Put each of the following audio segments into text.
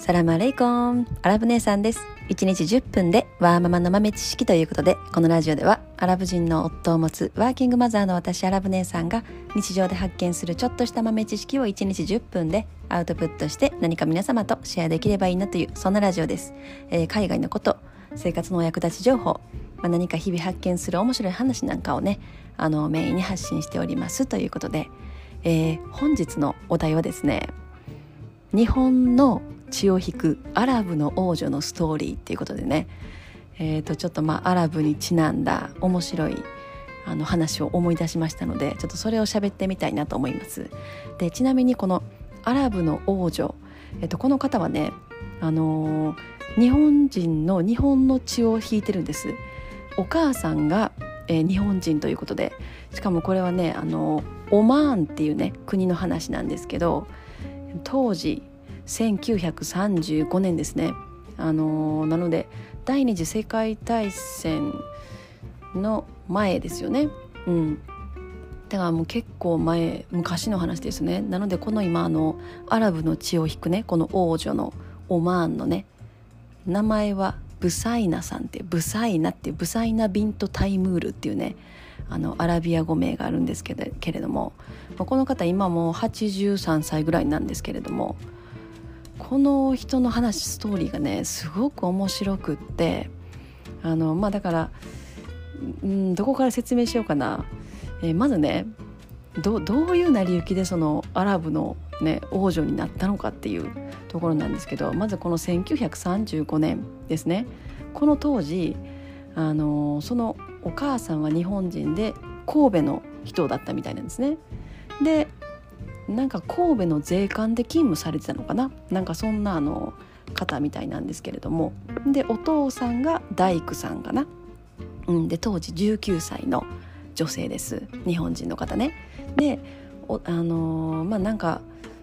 サラマレイコン。アラブ姉さんです。1日10分でワーママの豆知識ということでこのラジオではアラブ人の夫を持つワーキングマザーの私アラブ姉さんが日常で発見するちょっとした豆知識を1日10分でアウトプットして何か皆様とシェアできればいいなというそんなラジオです、えー、海外のこと生活のお役立ち情報、まあ、何か日々発見する面白い話なんかをねあのメインに発信しておりますということで、えー、本日のお題はですね日本の血を引くアラブの王女のストーリーっていうことでね、えー、とちょっとまあアラブにちなんだ面白いあの話を思い出しましたのでちょっとそれを喋ってみたいなと思います。でちなみにこのアラブの王女、えー、とこの方はねあのー、日本人の日本の血を引いてるんです。お母さんが、えー、日本人ということでしかもこれはねあのオマーンっていうね国の話なんですけど当時1935年ですね。あのなので第二次世界大戦の前ですよね。うん。だからもう結構前昔の話ですね。なのでこの今あのアラブの血を引くねこの王女のオマーンのね名前はブサイナさんってブサイナってブサイナ・ビント・タイムールっていうねあのアラビア語名があるんですけどけれどもこの方今もう83歳ぐらいなんですけれどもこの人の話ストーリーがねすごく面白くってあのまあだからんどこから説明しようかな、えー、まずねどどういう成り行きでそのアラブの、ね、王女になったのかっていうところなんですけどまずこの1935年ですねこの当時あのそのお母さんは日本人で神戸の人だったみたいなんですね。でなんか神戸の税関で勤務されてたのかな？なんかそんなあの方みたいなんですけれども。でお父さんが大工さんかな、うん、で当時19歳の女性です。日本人の方ね。であのー、まあなんか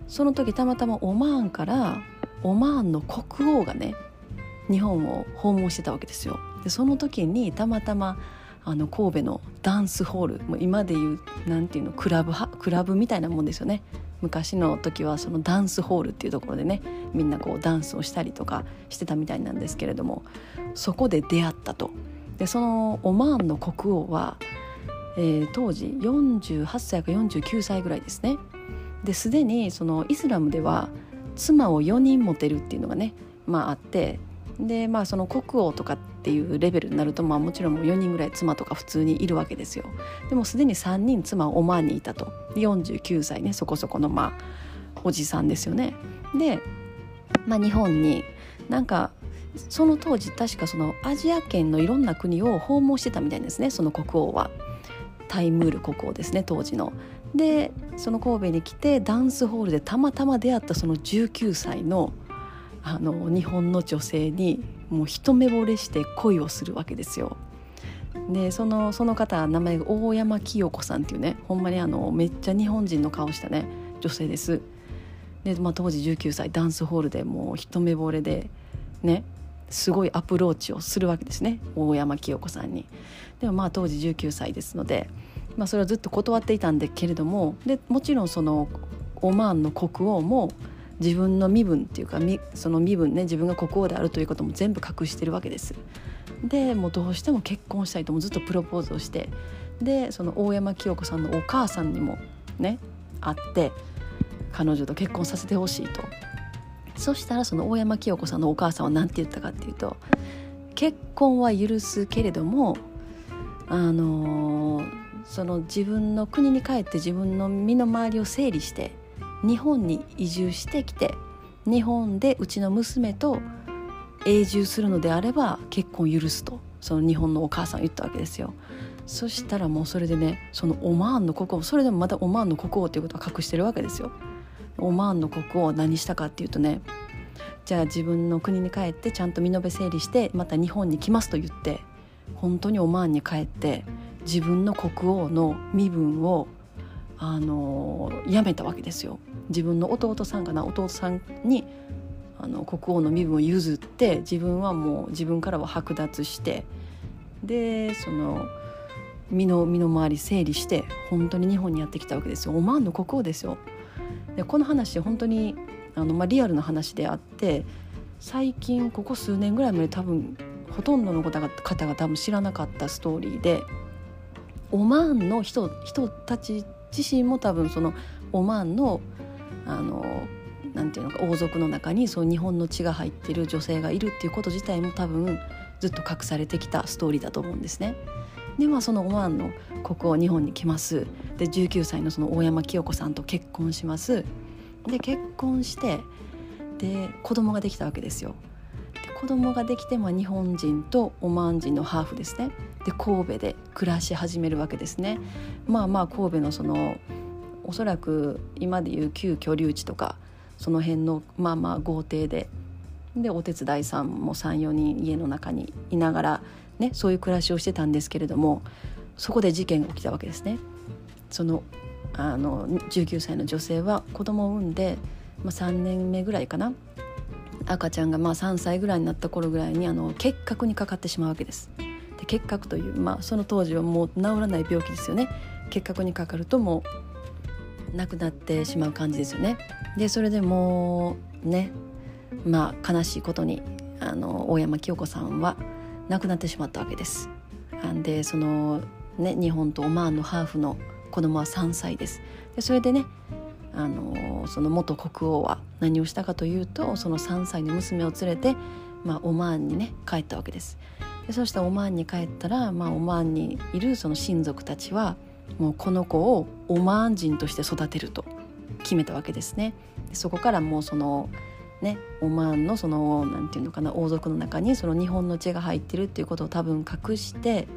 その時たまたまオマーンからオマーンの国王がね日本を訪問してたわけですよ。でその時にたまたまあの神戸のダンスホールもう今でいうなんていうのクラブクラブみたいなもんですよね。昔の時はそのダンスホールっていうところでねみんなこうダンスをしたりとかしてたみたいなんですけれどもそこで出会ったと。でそのオマーンの国王は、えー、当時48歳か49歳ぐらいですね。ですでにそのイスラムでは妻を4人持てるっていうのがねまああってでまあその国王とかっていうレベルになると、まあ、もちろんもう4人ぐらい妻とか普通にいるわけですよ。でもすでに3人妻オマーにいたと。49歳ねそこそこのまあおじさんですよね。で、まあ、日本になんかその当時確かそのアジア圏のいろんな国を訪問してたみたいですね。その国王は。タイムール国王ですね当時の。でその神戸に来てダンスホールでたまたま出会ったその19歳のあの日本の女性にもう一目惚れして恋をするわけですよ。でそのその方名前が大山清子さんっていうねほんまにあのめっちゃ日本人の顔したね女性です。で、まあ、当時19歳ダンスホールでもう一目惚れでねすごいアプローチをするわけですね大山清子さんに。でもまあ当時19歳ですので、まあ、それをずっと断っていたんだけれどもでもちろんそのオマーンの国王も自分の身分っていうかその身分ね自分が国王であるということも全部隠してるわけです。でもうどうしても結婚したいともずっとプロポーズをしてでその大山清子さんのお母さんにもね会って彼女と結婚させてほしいとそしたらその大山清子さんのお母さんは何て言ったかっていうと結婚は許すけれどもあのー、その自分の国に帰って自分の身の回りを整理して日本に移住してきて日本でうちの娘と永住するのであれば結婚許すとその日本のお母さん言ったわけですよ。そしたらもうそれでねそのオマーンの国王それでもまたオマーンの国王ということは隠してるわけですよ。オマーンの国王は何したかっていうとねじゃあ自分の国に帰ってちゃんと身延べ整理してまた日本に来ますと言って本当にオマーンに帰って自分の国王の身分をあの辞めたわけですよ。自分の弟さんかな弟さんにあの国王の身分を譲って自分はもう自分からは剥奪してでその身の身の回り整理して本当に日本にやってきたわけですよ。オマーンの国王ですよ。でこの話本当にあの、まあ、リアルな話であって最近ここ数年ぐらいまで多分ほとんどの方が方が多分知らなかったストーリーでオマーンの人人たち自身も多分そのオマーンのあのなんていうのか王族の中にそう日本の血が入ってる女性がいるっていうこと自体も多分ずっと隠されてきたストーリーだと思うんですね。でまあそのオマーンの国王日本に来ますで19歳のその大山清子さんと結婚しますで結婚してで子供ができたわけですよ。で子供ができて、まあ、日本人とオマーン人のハーフですねで神戸で暮らし始めるわけですね。まあまあ神戸のそのおそらく今でいう旧居留地とかその辺のまあまあ豪邸ででお手伝いさんも34人家の中にいながら、ね、そういう暮らしをしてたんですけれどもそこで事件が起きたわけですね。そのあの19歳の女性は子供を産んで、まあ、3年目ぐらいかな赤ちゃんがまあ3歳ぐらいになった頃ぐらいにあの結核にかかってしまうわけです。で結核という、まあ、その当時はもう治らない病気ですよね。結核にかかるともう亡くなってしまう感じですよね。でそれでもうねまあ悲しいことにあの大山清子さんは亡くなってしまったわけです。でそのね日本とオマーンのハーフの子供は3歳です。でそれでねあのその元国王は何をしたかというとその3歳の娘を連れて、まあ、オマーンにね帰ったわけです。でそしてオマーンに帰ったら、まあ、オマーンにいるその親族たちはもうこの子をオマーン人として育てると決めたわけですね。そこからもうそのね、オマーンのそのなんていうのかな王族の中にその日本の血が入ってるっていうことを多分隠して、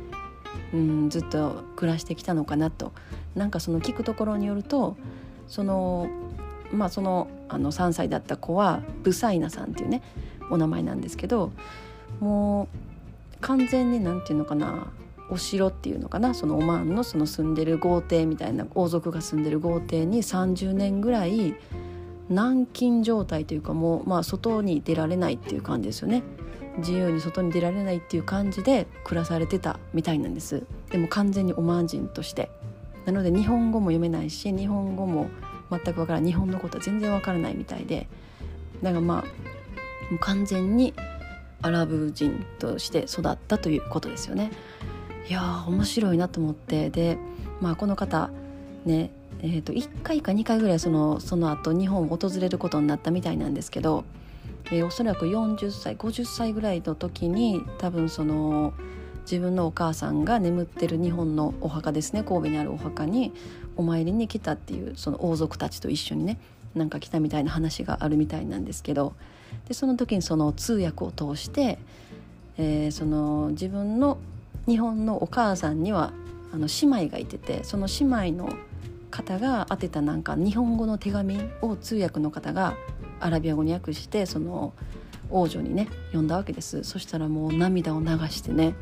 うん、ずっと暮らしてきたのかなとなんかその聞くところによるとそのまあそのあの3歳だった子はブサイナさんっていうねお名前なんですけどもう完全になんていうのかなお城っていうのかなそのオマーンのその住んでる豪邸みたいな王族が住んでる豪邸に30年ぐらい軟禁状態というかもう、まあ、外に出られないっていう感じですよね。自由に外に出られないっていう感じで暮らされてたみたいなんです。でも完全にオマーン人として。なので日本語も読めないし日本語も全くわからない。日本のことは全然わからないみたいで。だからまあ完全にアラブ人として育ったということですよね。いや面白いなと思って。でまあこの方ねえー、と1回か2回ぐらいそのその後日本を訪れることになったみたいなんですけど、えー、おそらく40歳50歳ぐらいの時に多分その自分のお母さんが眠ってる日本のお墓ですね神戸にあるお墓にお参りに来たっていうその王族たちと一緒にねなんか来たみたいな話があるみたいなんですけどでその時にその通訳を通して、えー、その自分の日本のお母さんにはあの姉妹がいててその姉妹の方が当てたなんか日本語の手紙を通訳の方がアラビア語に訳してその王女にね読んだわけですそしたらもう涙を流してね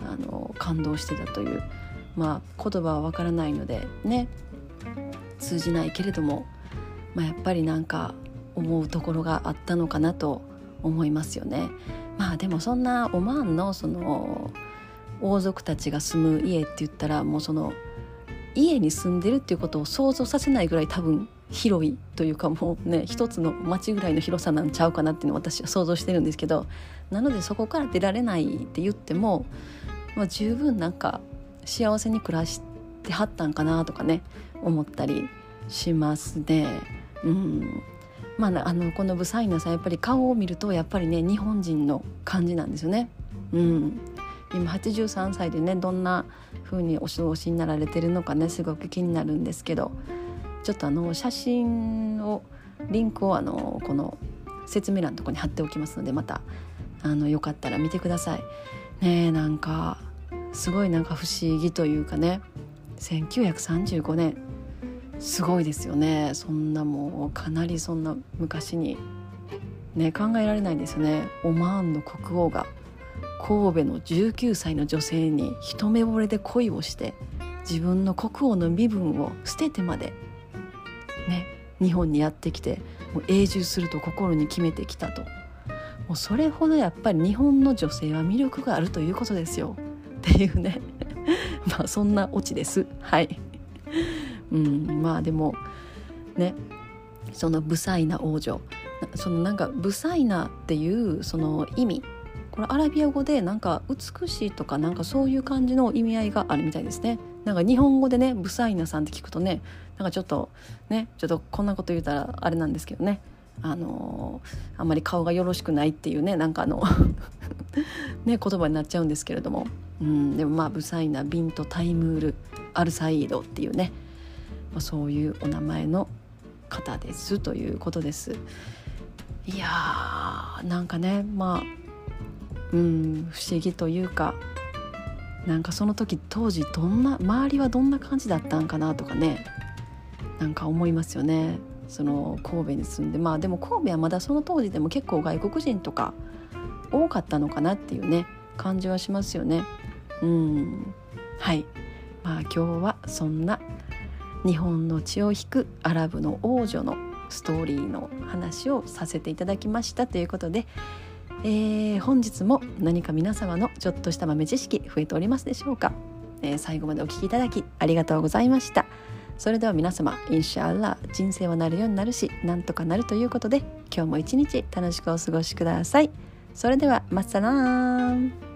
あの感動してたというまあ言葉はわからないのでね通じないけれども、まあ、やっぱりなんか思うところがあったのかなと思いますよね。まあでもそんなオマーンのその王族たちが住む家って言ったらもうその家に住んでるっていうことを想像させないぐらい多分広いというかもうね 一つの町ぐらいの広さなんちゃうかなっていうのを私は想像してるんですけど なのでそこから出られないって言っても、まあ、十分なんか幸せに暮らしてはったんかなとかね思ったりしますね。うんまあ、あのこのブサイナさんやっぱり顔を見るとやっぱりね日本人の感じなんですよね。うん、今83歳でねどんな風にお過ごしになられてるのかねすごく気になるんですけどちょっとあの写真をリンクをあのこの説明欄のとこに貼っておきますのでまたあのよかったら見てください。ねえなんかすごいなんか不思議というかね1935年。すごいですよね。そんなもうかなりそんな昔にね考えられないですよね。オマーンの国王が。神戸の19歳の女性に一目惚れで恋をして自分の国王の身分を捨ててまでね日本にやってきてもう永住すると心に決めてきたと。もうそれほどやっぱり日本の女性は魅力があるということですよ。っていうね。まあそんなオチです。はい。うんまあでもねその不細な王女。そのなんかブサイナっていうその意味これアラビア語でなんか美しいとかなんかそういう感じの意味合いがあるみたいですね。なんか日本語でねブサイナさんって聞くとねなんかちょっとねちょっとこんなこと言うたらあれなんですけどね。あのあんまり顔がよろしくないっていうねなんかあのね言葉になっちゃうんですけれども、うん、でもまあブサイナビント・タイムール・アルサイードっていうね、まあ、そういうお名前の方ですということです。いやーなんかねまあうん不思議というかなんかその時当時どんな周りはどんな感じだったんかなとかねなんか思いますよね。その神戸に住んで。まあでも神戸はまだその当時でも結構外国人とか多かったのかなっていうね感じはしますよね。うん。はい。まあ今日はそんな日本の血を引くアラブの王女のストーリーの話をさせていただきましたということで、えー、本日も何か皆様のちょっとした豆知識増えておりますでしょうか、えー、最後までお聴きいただきありがとうございました。それでは皆様インシャアラ人生はなるようになるしなんとかなるということで今日も一日楽しくお過ごしください。それではまッサラーン